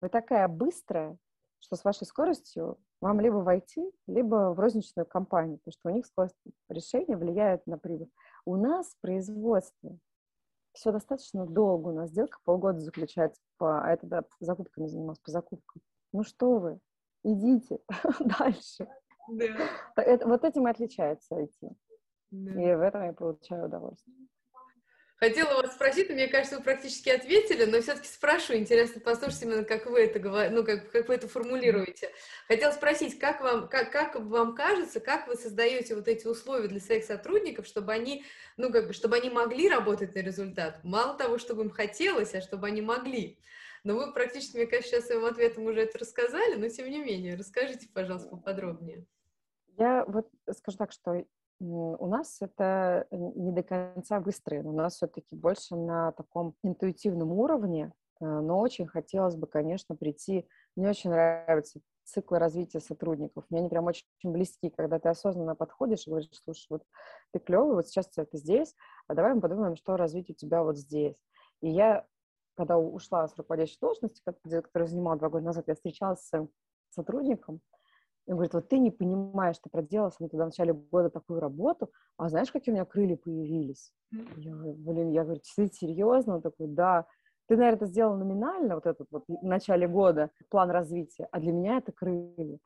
вы такая быстрая, что с вашей скоростью вам либо войти, либо в розничную компанию, потому что у них скорость решения влияет на прибыль. У нас в производстве все достаточно долго. У нас сделка полгода заключается, по, а это да, закупками занималась, по закупкам. Ну что вы, идите *laughs* дальше. Да. Это, вот этим и отличается IT. Да. И в этом я получаю удовольствие. Хотела вас спросить, но мне кажется, вы практически ответили, но все-таки спрашиваю, интересно послушать именно, как вы это говорите, ну, как, как вы это формулируете. Хотела спросить, как вам, как, как вам кажется, как вы создаете вот эти условия для своих сотрудников, чтобы они, ну, как бы, чтобы они могли работать на результат? Мало того, чтобы им хотелось, а чтобы они могли. Но вы практически, мне кажется, сейчас своим ответом уже это рассказали, но тем не менее, расскажите, пожалуйста, поподробнее. Я вот скажу так, что у нас это не до конца выстроено. У нас все-таки больше на таком интуитивном уровне, э, но очень хотелось бы, конечно, прийти. Мне очень нравятся циклы развития сотрудников. Мне они прям очень, очень близки, когда ты осознанно подходишь и говоришь, слушай, вот ты клевый, вот сейчас это здесь, а давай мы подумаем, что развить у тебя вот здесь. И я, когда ушла с руководящей должности, которую занимала два года назад, я встречалась с сотрудником, он говорит, вот ты не понимаешь, ты проделала со мной туда в начале года такую работу, а знаешь, какие у меня крылья появились? Я говорю, блин, я говорю, ты серьезно? Он такой, да. Ты, наверное, это сделал номинально, вот этот вот в начале года, план развития, а для меня это крылья.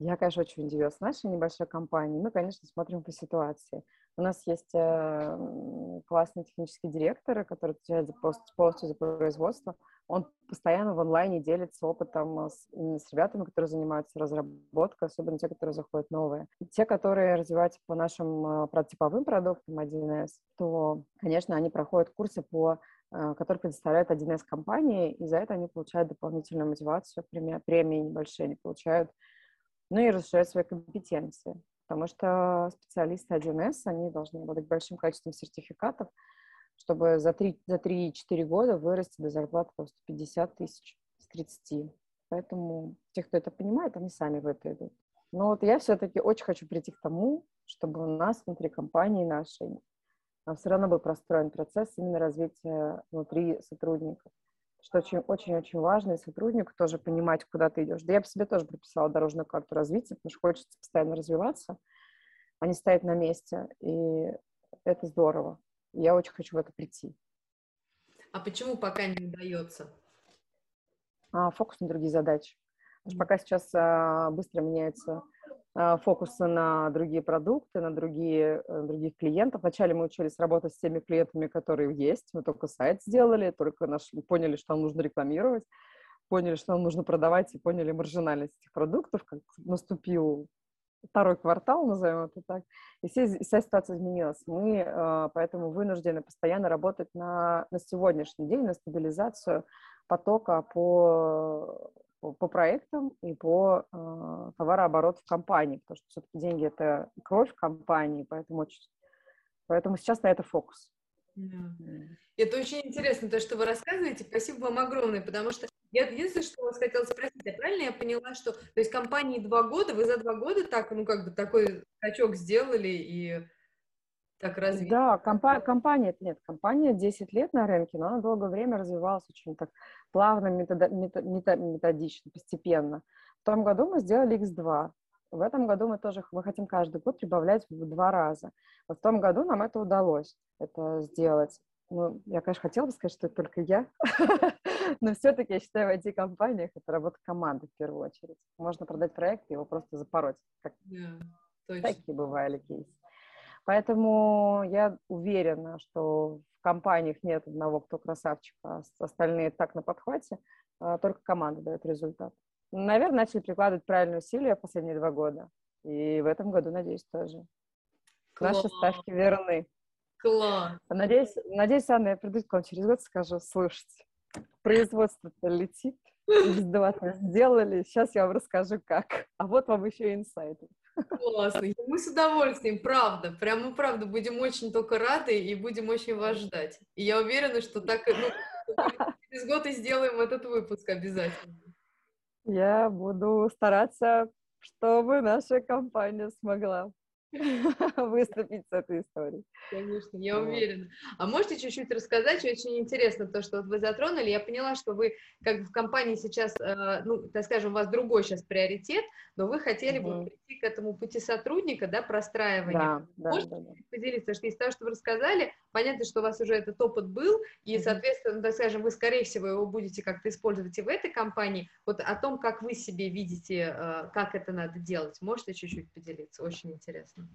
Я, конечно, очень удивилась. Наша небольшая компания, мы, конечно, смотрим по ситуации. У нас есть э, классный технический директор, который отвечает за, полностью за производство он постоянно в онлайне делится опытом с, с ребятами, которые занимаются разработкой, особенно те, которые заходят новые. Те, которые развиваются по нашим а, прототиповым продуктам 1С, то, конечно, они проходят курсы по а, которые предоставляет 1С компании, и за это они получают дополнительную мотивацию, премии, премии небольшие они получают, ну и расширяют свои компетенции, потому что специалисты 1С, они должны обладать большим количеством сертификатов, чтобы за 3-4 за 3 года вырасти до зарплаты по 150 тысяч с 30. Поэтому те, кто это понимает, они сами в это идут. Но вот я все-таки очень хочу прийти к тому, чтобы у нас внутри компании нашей все равно был простроен процесс именно развития внутри сотрудников. Что очень-очень важно, и сотруднику тоже понимать, куда ты идешь. Да я по себе тоже прописала дорожную карту развития, потому что хочется постоянно развиваться, а не стоять на месте. И это здорово. Я очень хочу в это прийти. А почему пока не удается? А, фокус на другие задачи. Mm-hmm. Пока сейчас а, быстро меняется а, фокуса на другие продукты, на другие, э, других клиентов. Вначале мы учились работать с теми клиентами, которые есть. Мы только сайт сделали, только нашли, поняли, что нам нужно рекламировать, поняли, что нам нужно продавать, и поняли маржинальность этих продуктов, как наступил второй квартал, назовем это так, и вся, вся ситуация изменилась. Мы э, поэтому вынуждены постоянно работать на, на сегодняшний день, на стабилизацию потока по, по, по проектам и по э, товарообороту в компании, потому что все-таки деньги — это кровь компании, поэтому, поэтому сейчас на это фокус. Это очень интересно, то, что вы рассказываете. Спасибо вам огромное, потому что я единственное, что вас хотела спросить, а правильно я поняла, что, то есть компании два года, вы за два года так, ну, как бы такой скачок сделали и так развили? Да, компа- компания, нет, компания 10 лет на рынке, но она долгое время развивалась очень так плавно, методо- метод- методично, постепенно. В том году мы сделали X2, в этом году мы тоже мы хотим каждый год прибавлять в два раза. Вот в том году нам это удалось, это сделать. Ну, я, конечно, хотела бы сказать, что это только я, *laughs* но все-таки я считаю, в IT-компаниях это работа команды в первую очередь. Можно продать проект и его просто запороть. Как... Yeah, Такие бывали кейсы. Поэтому я уверена, что в компаниях нет одного, кто красавчик, а остальные так на подхвате, а только команда дает результат. Наверное, начали прикладывать правильные усилия последние два года. И в этом году, надеюсь, тоже. Класс. Наши ставки верны. Класс. Надеюсь, надеюсь, Анна, я приду к вам через год скажу, слушайте, производство-то летит, издавательно сделали, сейчас я вам расскажу, как. А вот вам еще инсайты. Классно. Мы с удовольствием, правда. Прямо правда будем очень только рады и будем очень вас ждать. И я уверена, что так ну, через год и сделаем этот выпуск обязательно. Я буду стараться, чтобы наша компания смогла *laughs* выступить с этой историей. Конечно, я вот. уверена. А можете чуть-чуть рассказать, очень интересно то, что вот вы затронули. Я поняла, что вы как в компании сейчас, э, ну, так скажем, у вас другой сейчас приоритет, но вы хотели угу. бы прийти к этому пути сотрудника, да, простраивания. Да, можете да, да, поделиться, что из того, что вы рассказали, понятно, что у вас уже этот опыт был, и, соответственно, так скажем, вы, скорее всего, его будете как-то использовать и в этой компании. Вот о том, как вы себе видите, э, как это надо делать, можете чуть-чуть поделиться? Очень интересно.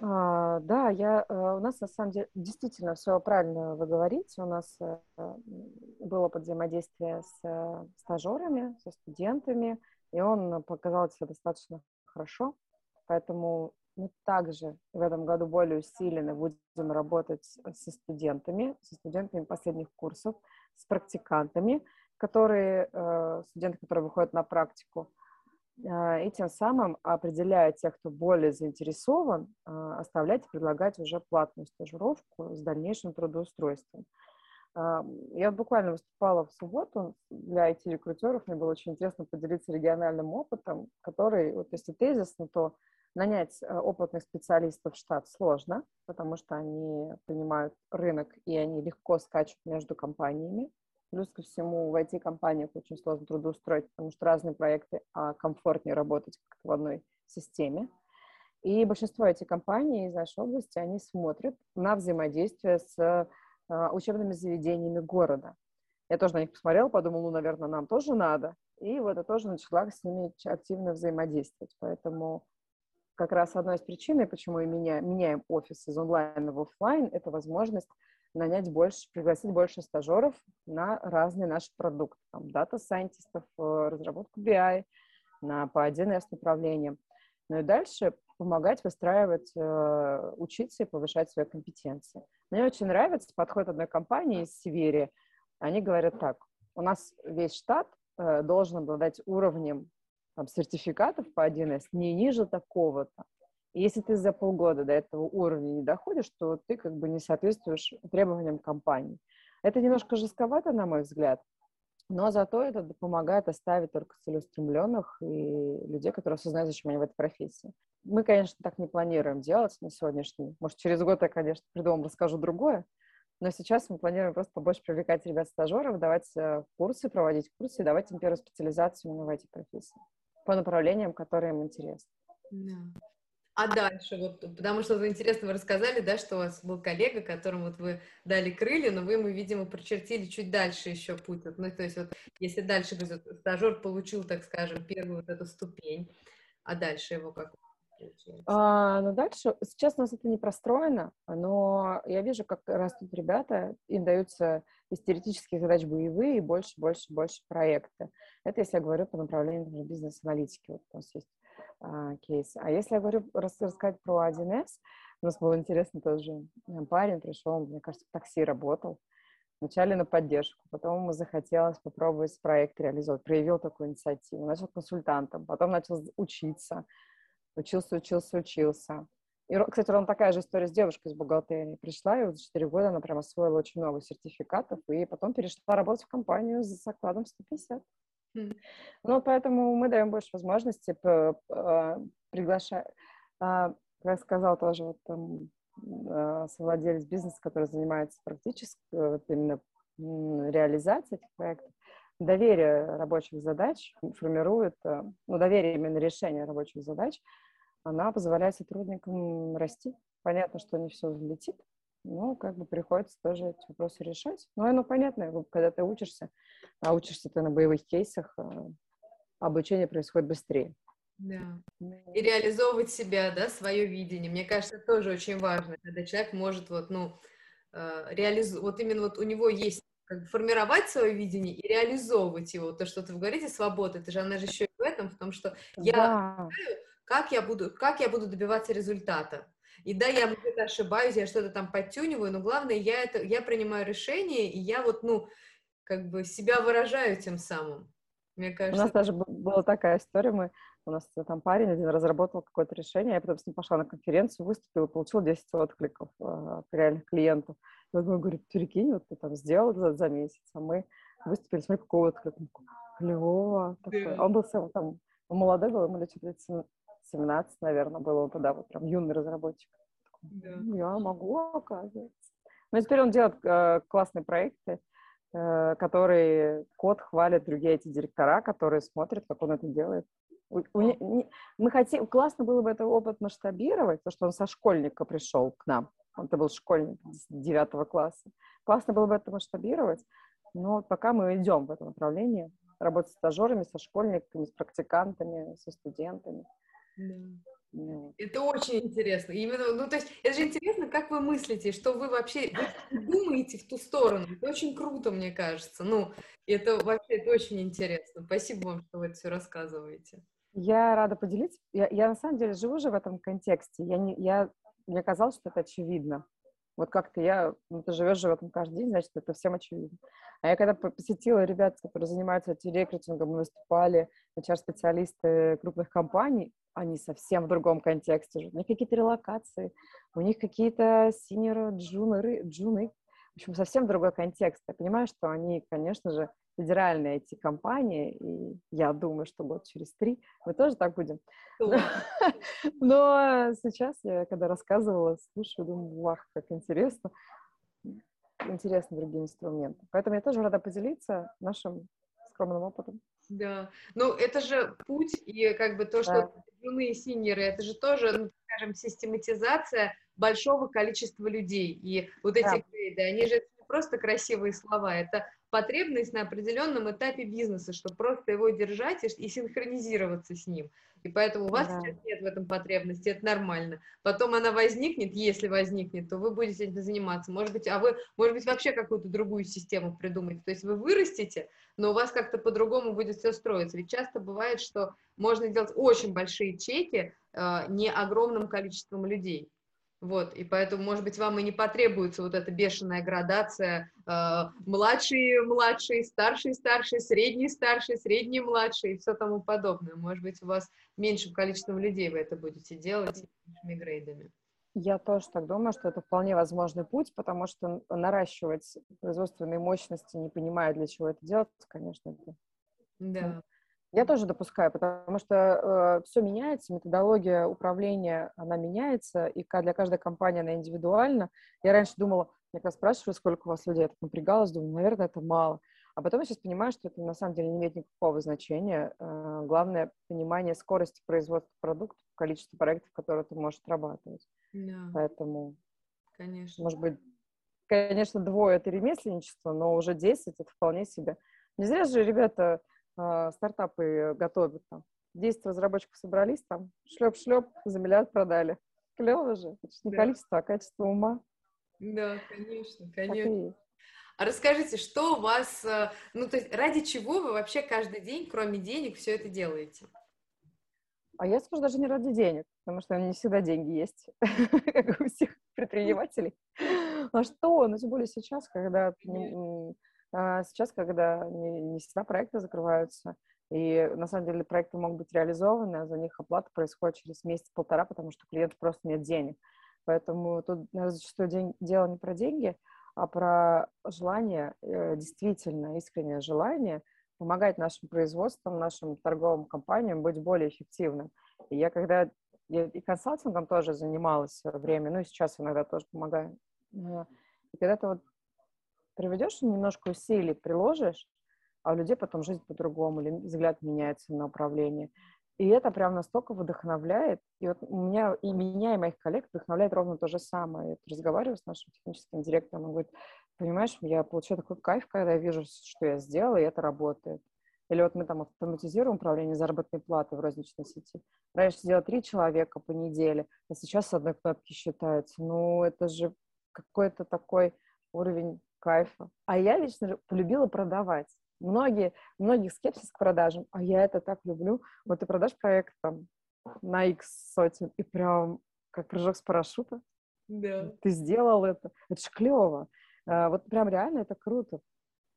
А, да, я, э, у нас на самом деле действительно все правильно вы говорите. У нас э, был опыт взаимодействия с стажерами, со студентами, и он показал себя достаточно хорошо. Поэтому мы также в этом году более усиленно будем работать со студентами, со студентами последних курсов, с практикантами, которые, студенты, которые выходят на практику, а, и тем самым, определяя тех, кто более заинтересован, оставлять и предлагать уже платную стажировку с дальнейшим трудоустройством. Я буквально выступала в субботу для IT-рекрутеров, мне было очень интересно поделиться региональным опытом, который, вот если тезисно, то нанять опытных специалистов в штат сложно, потому что они понимают рынок и они легко скачут между компаниями. Плюс ко всему в IT-компаниях очень сложно трудоустроить, потому что разные проекты, а комфортнее работать как-то в одной системе. И большинство IT-компаний из нашей области, они смотрят на взаимодействие с а, учебными заведениями города. Я тоже на них посмотрела, подумала, ну, наверное, нам тоже надо. И вот я тоже начала с ними активно взаимодействовать. Поэтому как раз одной из причин, почему мы меня, меняем офис из онлайн в офлайн, это возможность нанять больше, пригласить больше стажеров на разные наши продукты, там, дата-сайентистов, э, разработку BI, на, по 1С направлениям. Ну и дальше помогать выстраивать, э, учиться и повышать свои компетенции. Мне очень нравится подход одной компании из Сибири. Они говорят так, у нас весь штат э, должен обладать уровнем там, сертификатов по 1С не ниже такого-то если ты за полгода до этого уровня не доходишь, то ты как бы не соответствуешь требованиям компании. Это немножко жестковато, на мой взгляд, но зато это помогает оставить только целеустремленных и людей, которые осознают, зачем они в этой профессии. Мы, конечно, так не планируем делать на сегодняшний. Может, через год я, конечно, приду вам расскажу другое. Но сейчас мы планируем просто побольше привлекать ребят-стажеров, давать э, курсы, проводить курсы и давать им первую специализацию именно в этой профессии по направлениям, которые им интересны. А дальше, вот, потому что вы интересно вы рассказали, да, что у вас был коллега, которому вот вы дали крылья, но вы ему, видимо, прочертили чуть дальше еще путь. Вот, ну, то есть вот если дальше стажер получил, так скажем, первую вот эту ступень, А дальше его как а, ну, дальше, сейчас у нас это не простроено, но я вижу, как растут ребята, им даются из теоретических задач боевые и больше, больше, больше проекты. Это если я говорю по направлению бизнес-аналитики, вот у нас есть а, кейс. А если я говорю, рас, рассказать про 1С, у нас было интересно тоже, парень пришел, мне кажется, в такси работал, Вначале на поддержку, потом ему захотелось попробовать проект реализовать, проявил такую инициативу, начал консультантом, потом начал учиться, учился, учился, учился. И, кстати, ровно такая же история с девушкой из бухгалтерии. Пришла, и вот за 4 года она прям освоила очень много сертификатов, и потом перешла работать в компанию с закладом 150. Mm. Ну, поэтому мы даем больше возможностей а, приглашать. А, как сказал тоже вот там а, совладелец бизнеса, который занимается практически вот именно реализацией этих проектов, доверие рабочих задач формирует, ну, доверие именно решения рабочих задач – она позволяет сотрудникам расти. Понятно, что не все взлетит, но как бы приходится тоже эти вопросы решать. Но оно понятно, когда ты учишься, а учишься ты на боевых кейсах, а, обучение происходит быстрее. Да. И реализовывать себя, да, свое видение. Мне кажется, это тоже очень важно, когда человек может вот, ну, э, реализовать, вот именно вот у него есть как бы формировать свое видение и реализовывать его. То, что ты говорите, свобода, это же она же еще и в этом, в том, что я да как я буду, как я буду добиваться результата. И да, я где-то ошибаюсь, я что-то там подтюниваю, но главное, я это, я принимаю решение, и я вот, ну, как бы себя выражаю тем самым. Мне кажется. У нас даже была такая история, мы, у нас там парень один разработал какое-то решение, я потом с ним пошла на конференцию, выступила, получил 10 откликов э, от реальных клиентов. И он говорит, перекинь, вот ты там сделал за, за месяц, а мы выступили, смотри, какой отклик. Клево. Такой. Он был сам там, молодой был, ему лет 17, наверное, было тогда, вот прям юный разработчик. Да. Я могу, оказывается. Но теперь он делает э, классные проекты, э, которые код хвалят другие эти директора, которые смотрят, как он это делает. У, у, не, мы хотим, классно было бы этот опыт масштабировать, то, что он со школьника пришел к нам. Он-то был школьник девятого класса. Классно было бы это масштабировать, но пока мы идем в этом направлении, работать с стажерами, со школьниками, с практикантами, со студентами. Да. Это очень интересно. Именно, ну, то есть, это же интересно, как вы мыслите, что вы вообще вы думаете в ту сторону. Это очень круто, мне кажется. Ну, это вообще это очень интересно. Спасибо вам, что вы это все рассказываете. Я рада поделиться. Я, я на самом деле живу же в этом контексте. Я не, я, мне казалось, что это очевидно. Вот как-то я, ну, ты живешь же в этом каждый день, значит, это всем очевидно. А я когда посетила ребят, которые занимаются рекрутингом, выступали HR-специалисты крупных компаний, они совсем в другом контексте живут. У них какие-то релокации, у них какие-то синеры, джунеры, джуны. В общем, совсем другой контекст. Я понимаю, что они, конечно же, федеральные эти компании, и я думаю, что год через три мы тоже так будем. *laughs* Но сейчас я, когда рассказывала, слушаю, думаю, вах, как интересно. Интересны другие инструменты. Поэтому я тоже рада поделиться нашим скромным опытом. Да, ну это же путь, и как бы то, что да. юные синеры, это же тоже, ну, скажем, систематизация большого количества людей. И вот эти да. грейды, они же не просто красивые слова, это потребность на определенном этапе бизнеса, чтобы просто его держать и, и синхронизироваться с ним. И поэтому у вас да. сейчас нет в этом потребности, это нормально. Потом она возникнет, если возникнет, то вы будете этим заниматься. Может быть, а вы, может быть, вообще какую-то другую систему придумать. То есть вы вырастете, но у вас как-то по-другому будет все строиться. Ведь часто бывает, что можно делать очень большие чеки э, не огромным количеством людей. Вот, и поэтому, может быть, вам и не потребуется вот эта бешеная градация э, младший, младший, старший, старший, средний, старший, средний, младший и все тому подобное. Может быть, у вас меньшим количеством людей вы это будете делать меньшими грейдами. Я тоже так думаю, что это вполне возможный путь, потому что наращивать производственные мощности, не понимая, для чего это делать, конечно, это... Да. Я тоже допускаю, потому что э, все меняется, методология управления, она меняется, и для каждой компании она индивидуальна. Я раньше думала, я когда спрашиваю, сколько у вас людей, я так напрягалась, думаю, наверное, это мало. А потом я сейчас понимаю, что это на самом деле не имеет никакого значения. Э, главное — понимание скорости производства продуктов, количество проектов, которые ты можешь отрабатывать. Да. Поэтому, конечно. может быть, конечно, двое — это ремесленничество, но уже десять — это вполне себе. Не зря же ребята а, стартапы готовят там. 10 разработчиков собрались, там шлеп-шлеп, за миллиард продали. Клево же. Это же не да. количество, а качество ума. Да, конечно, конечно. А расскажите, что у вас, э, ну, то есть ради чего вы вообще каждый день, кроме денег, все это делаете? А я скажу, даже не ради денег, потому что не всегда деньги есть, *laughs* как у всех предпринимателей. А что? Ну, тем более сейчас, когда сейчас, когда не, не всегда проекты закрываются, и на самом деле проекты могут быть реализованы, а за них оплата происходит через месяц-полтора, потому что клиенту просто нет денег. Поэтому тут зачастую день, дело не про деньги, а про желание, э, действительно искреннее желание помогать нашим производствам, нашим торговым компаниям быть более эффективным. И я когда я и консалтингом тоже занималась время, ну и сейчас иногда тоже помогаю. И когда ты вот приведешь немножко усилий, приложишь, а у людей потом жизнь по-другому, или взгляд меняется на управление. И это прям настолько вдохновляет. И вот у меня, и меня, и моих коллег вдохновляет ровно то же самое. Я разговариваю с нашим техническим директором, он говорит, понимаешь, я получаю такой кайф, когда я вижу, что я сделала, и это работает. Или вот мы там автоматизируем управление заработной платы в розничной сети. Раньше сидело три человека по неделе, а сейчас с одной кнопки считается. Ну, это же какой-то такой уровень кайфа. А я лично полюбила продавать. Многие, многих скепсис к продажам, а я это так люблю. Вот ты продашь проект там на X сотен, и прям как прыжок с парашюта. Да. Ты сделал это. Это же клево. А, вот прям реально это круто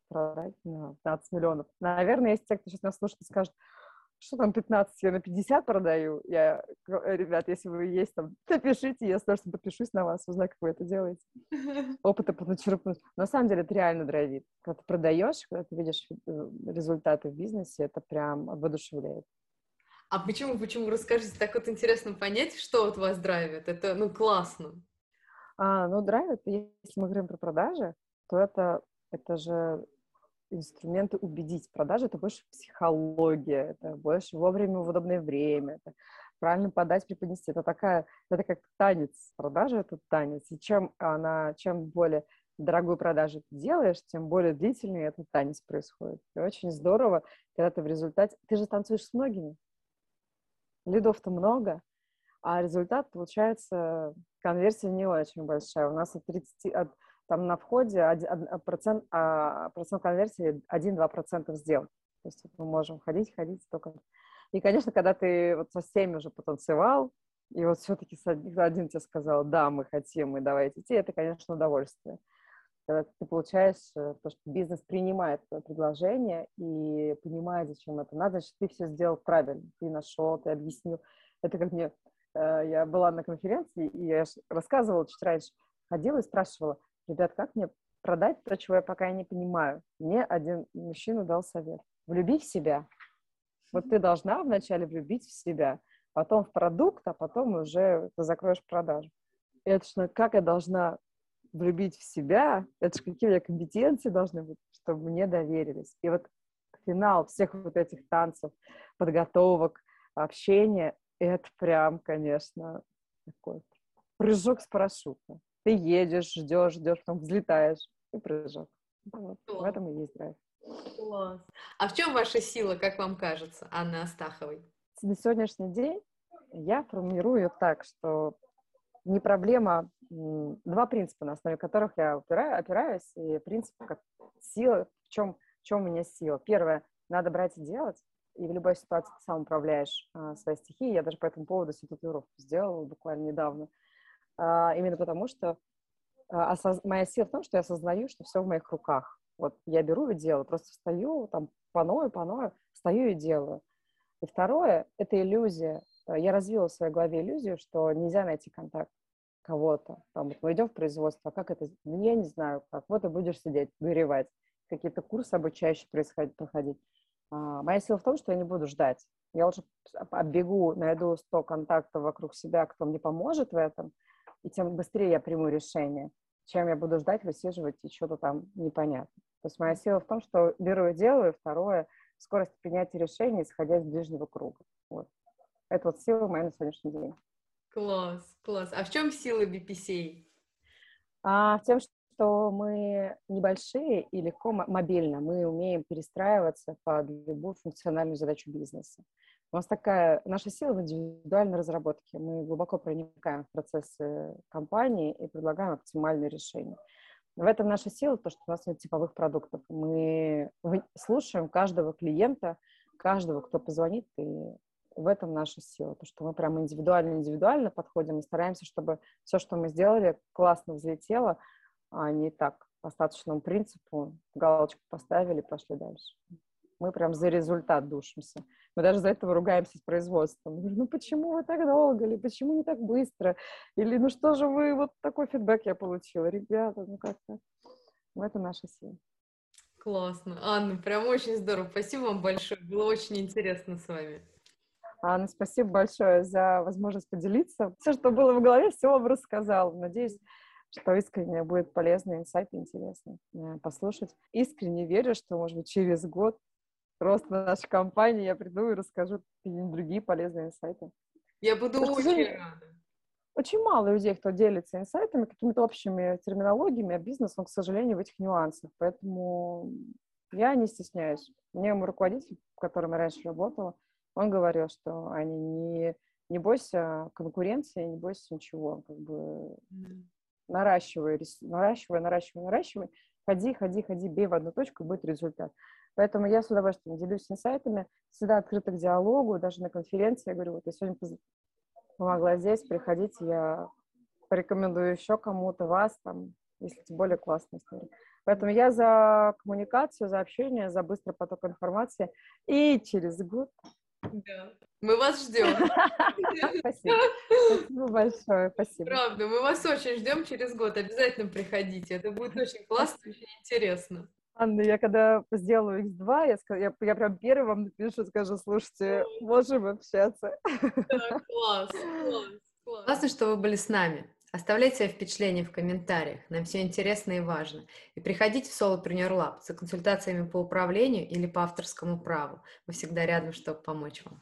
продать на 15 миллионов. Наверное, есть те, кто сейчас нас слушает и скажет, что там 15, я на 50 продаю. Я, э, ребят, если вы есть там, *laughs* напишите, я с удовольствием подпишусь на вас, узнаю, как вы это делаете. *laughs* Опыта подчеркнуть. На самом деле это реально драйвит. Когда ты продаешь, когда ты видишь э, результаты в бизнесе, это прям воодушевляет. А почему, почему? Расскажите, так вот интересно понять, что вот вас драйвит. Это, ну, классно. А, ну, драйвит, если мы говорим про продажи, то это, это же инструменты убедить. Продажи — это больше психология, это больше вовремя в удобное время, это правильно подать, преподнести. Это такая, это как танец. Продажа — это танец. И чем она, чем более дорогую продажу ты делаешь, тем более длительный этот танец происходит. И очень здорово, когда ты в результате... Ты же танцуешь с многими. Лидов-то много, а результат, получается, конверсия не очень большая. У нас от 30, от там на входе процент, а, процент конверсии 1-2% сделок. То есть мы можем ходить, ходить только. И, конечно, когда ты вот со всеми уже потанцевал, и вот все-таки один тебе сказал, да, мы хотим, и давайте идти, это, конечно, удовольствие. Когда ты получаешь э, то, что бизнес принимает твое предложение и понимает, зачем это надо, значит, ты все сделал правильно. Ты нашел, ты объяснил. Это как мне... Э, я была на конференции, и я рассказывала чуть раньше, ходила и спрашивала, ребят, как мне продать то, чего я пока не понимаю? Мне один мужчина дал совет. Влюби в себя. Вот ты должна вначале влюбить в себя, потом в продукт, а потом уже ты закроешь продажу. Это что, как я должна влюбить в себя? Это же какие у меня компетенции должны быть, чтобы мне доверились. И вот финал всех вот этих танцев, подготовок, общения, это прям, конечно, такой прыжок с парашюта. Ты едешь, ждешь, ждешь, потом взлетаешь и прыжок. Вот. В этом и есть драйв. Класс. А в чем ваша сила, как вам кажется, Анны Астаховой? На сегодняшний день я формирую так, что не проблема, два принципа, на основе которых я опираю, опираюсь, и принцип как сила, в чем, в чем у меня сила. Первое, надо брать и делать, и в любой ситуации ты сам управляешь а, своей стихией. Я даже по этому поводу себе татуировку сделала буквально недавно. А, именно потому что а, моя сила в том, что я осознаю, что все в моих руках. Вот я беру и делаю, просто встаю, там, поною, поною, встаю и делаю. И второе — это иллюзия. Я развила в своей голове иллюзию, что нельзя найти контакт кого-то. Там, вот мы идем в производство, а как это? Ну, я не знаю, как. Вот ты будешь сидеть, горевать. Какие-то курсы обучающие происходить, проходить. А, моя сила в том, что я не буду ждать. Я лучше оббегу, найду 100 контактов вокруг себя, кто мне поможет в этом, и тем быстрее я приму решение, чем я буду ждать, высиживать и что-то там непонятно. То есть моя сила в том, что беру и делаю. Второе — скорость принятия решений, исходя из ближнего круга. Вот. Это вот сила моя на сегодняшний день. Класс, класс. А в чем сила BPCA? А, в том, что мы небольшие и легко мобильно. Мы умеем перестраиваться под любую функциональную задачу бизнеса. У нас такая наша сила в индивидуальной разработке. Мы глубоко проникаем в процессы компании и предлагаем оптимальные решения. В этом наша сила, то, что у нас нет типовых продуктов. Мы слушаем каждого клиента, каждого, кто позвонит, и в этом наша сила, то, что мы прям индивидуально-индивидуально подходим и стараемся, чтобы все, что мы сделали, классно взлетело, а не так по статусному принципу галочку поставили, пошли дальше. Мы прям за результат душимся. Мы даже за этого ругаемся с производством. говорю, ну почему вы так долго? Или почему не так быстро? Или ну что же вы, вот такой фидбэк я получила. Ребята, ну как-то. В этом наша сила. Классно. Анна, прям очень здорово. Спасибо вам большое. Было очень интересно с вами. Анна, спасибо большое за возможность поделиться. Все, что было в голове, все вам рассказал. Надеюсь, что искренне будет полезно, инсайт интересно э, послушать. Искренне верю, что, может быть, через год роста нашей компании я приду и расскажу другие полезные инсайты. Я буду Потому очень рада. Очень мало людей, кто делится инсайтами, какими-то общими терминологиями, а бизнес, он, к сожалению, в этих нюансах. Поэтому я не стесняюсь. Мне мой руководитель, в котором я раньше работала, он говорил, что они не, не бойся конкуренции, не бойся ничего, как бы наращивай, наращивай, наращивай, наращивай, ходи, ходи, ходи, бей в одну точку, будет результат. Поэтому я с удовольствием делюсь инсайтами, всегда открыта к диалогу, даже на конференции. Я говорю, вот я сегодня помогла здесь, приходите, я порекомендую еще кому-то вас, там, если тем более классная история. Поэтому я за коммуникацию, за общение, за быстрый поток информации. И через год да. Мы вас ждем. *laughs* Спасибо. Спасибо большое. Спасибо. Правда, мы вас очень ждем через год. Обязательно приходите. Это будет очень классно, очень интересно. Анна, я когда сделаю X2, я, скажу, я, я прям первый вам напишу, скажу, слушайте, можем общаться. Да, *laughs* класс, класс, класс. Классно, что вы были с нами. Оставляйте свои впечатления в комментариях, нам все интересно и важно. И приходите в Solopreneur Lab за консультациями по управлению или по авторскому праву. Мы всегда рядом, чтобы помочь вам.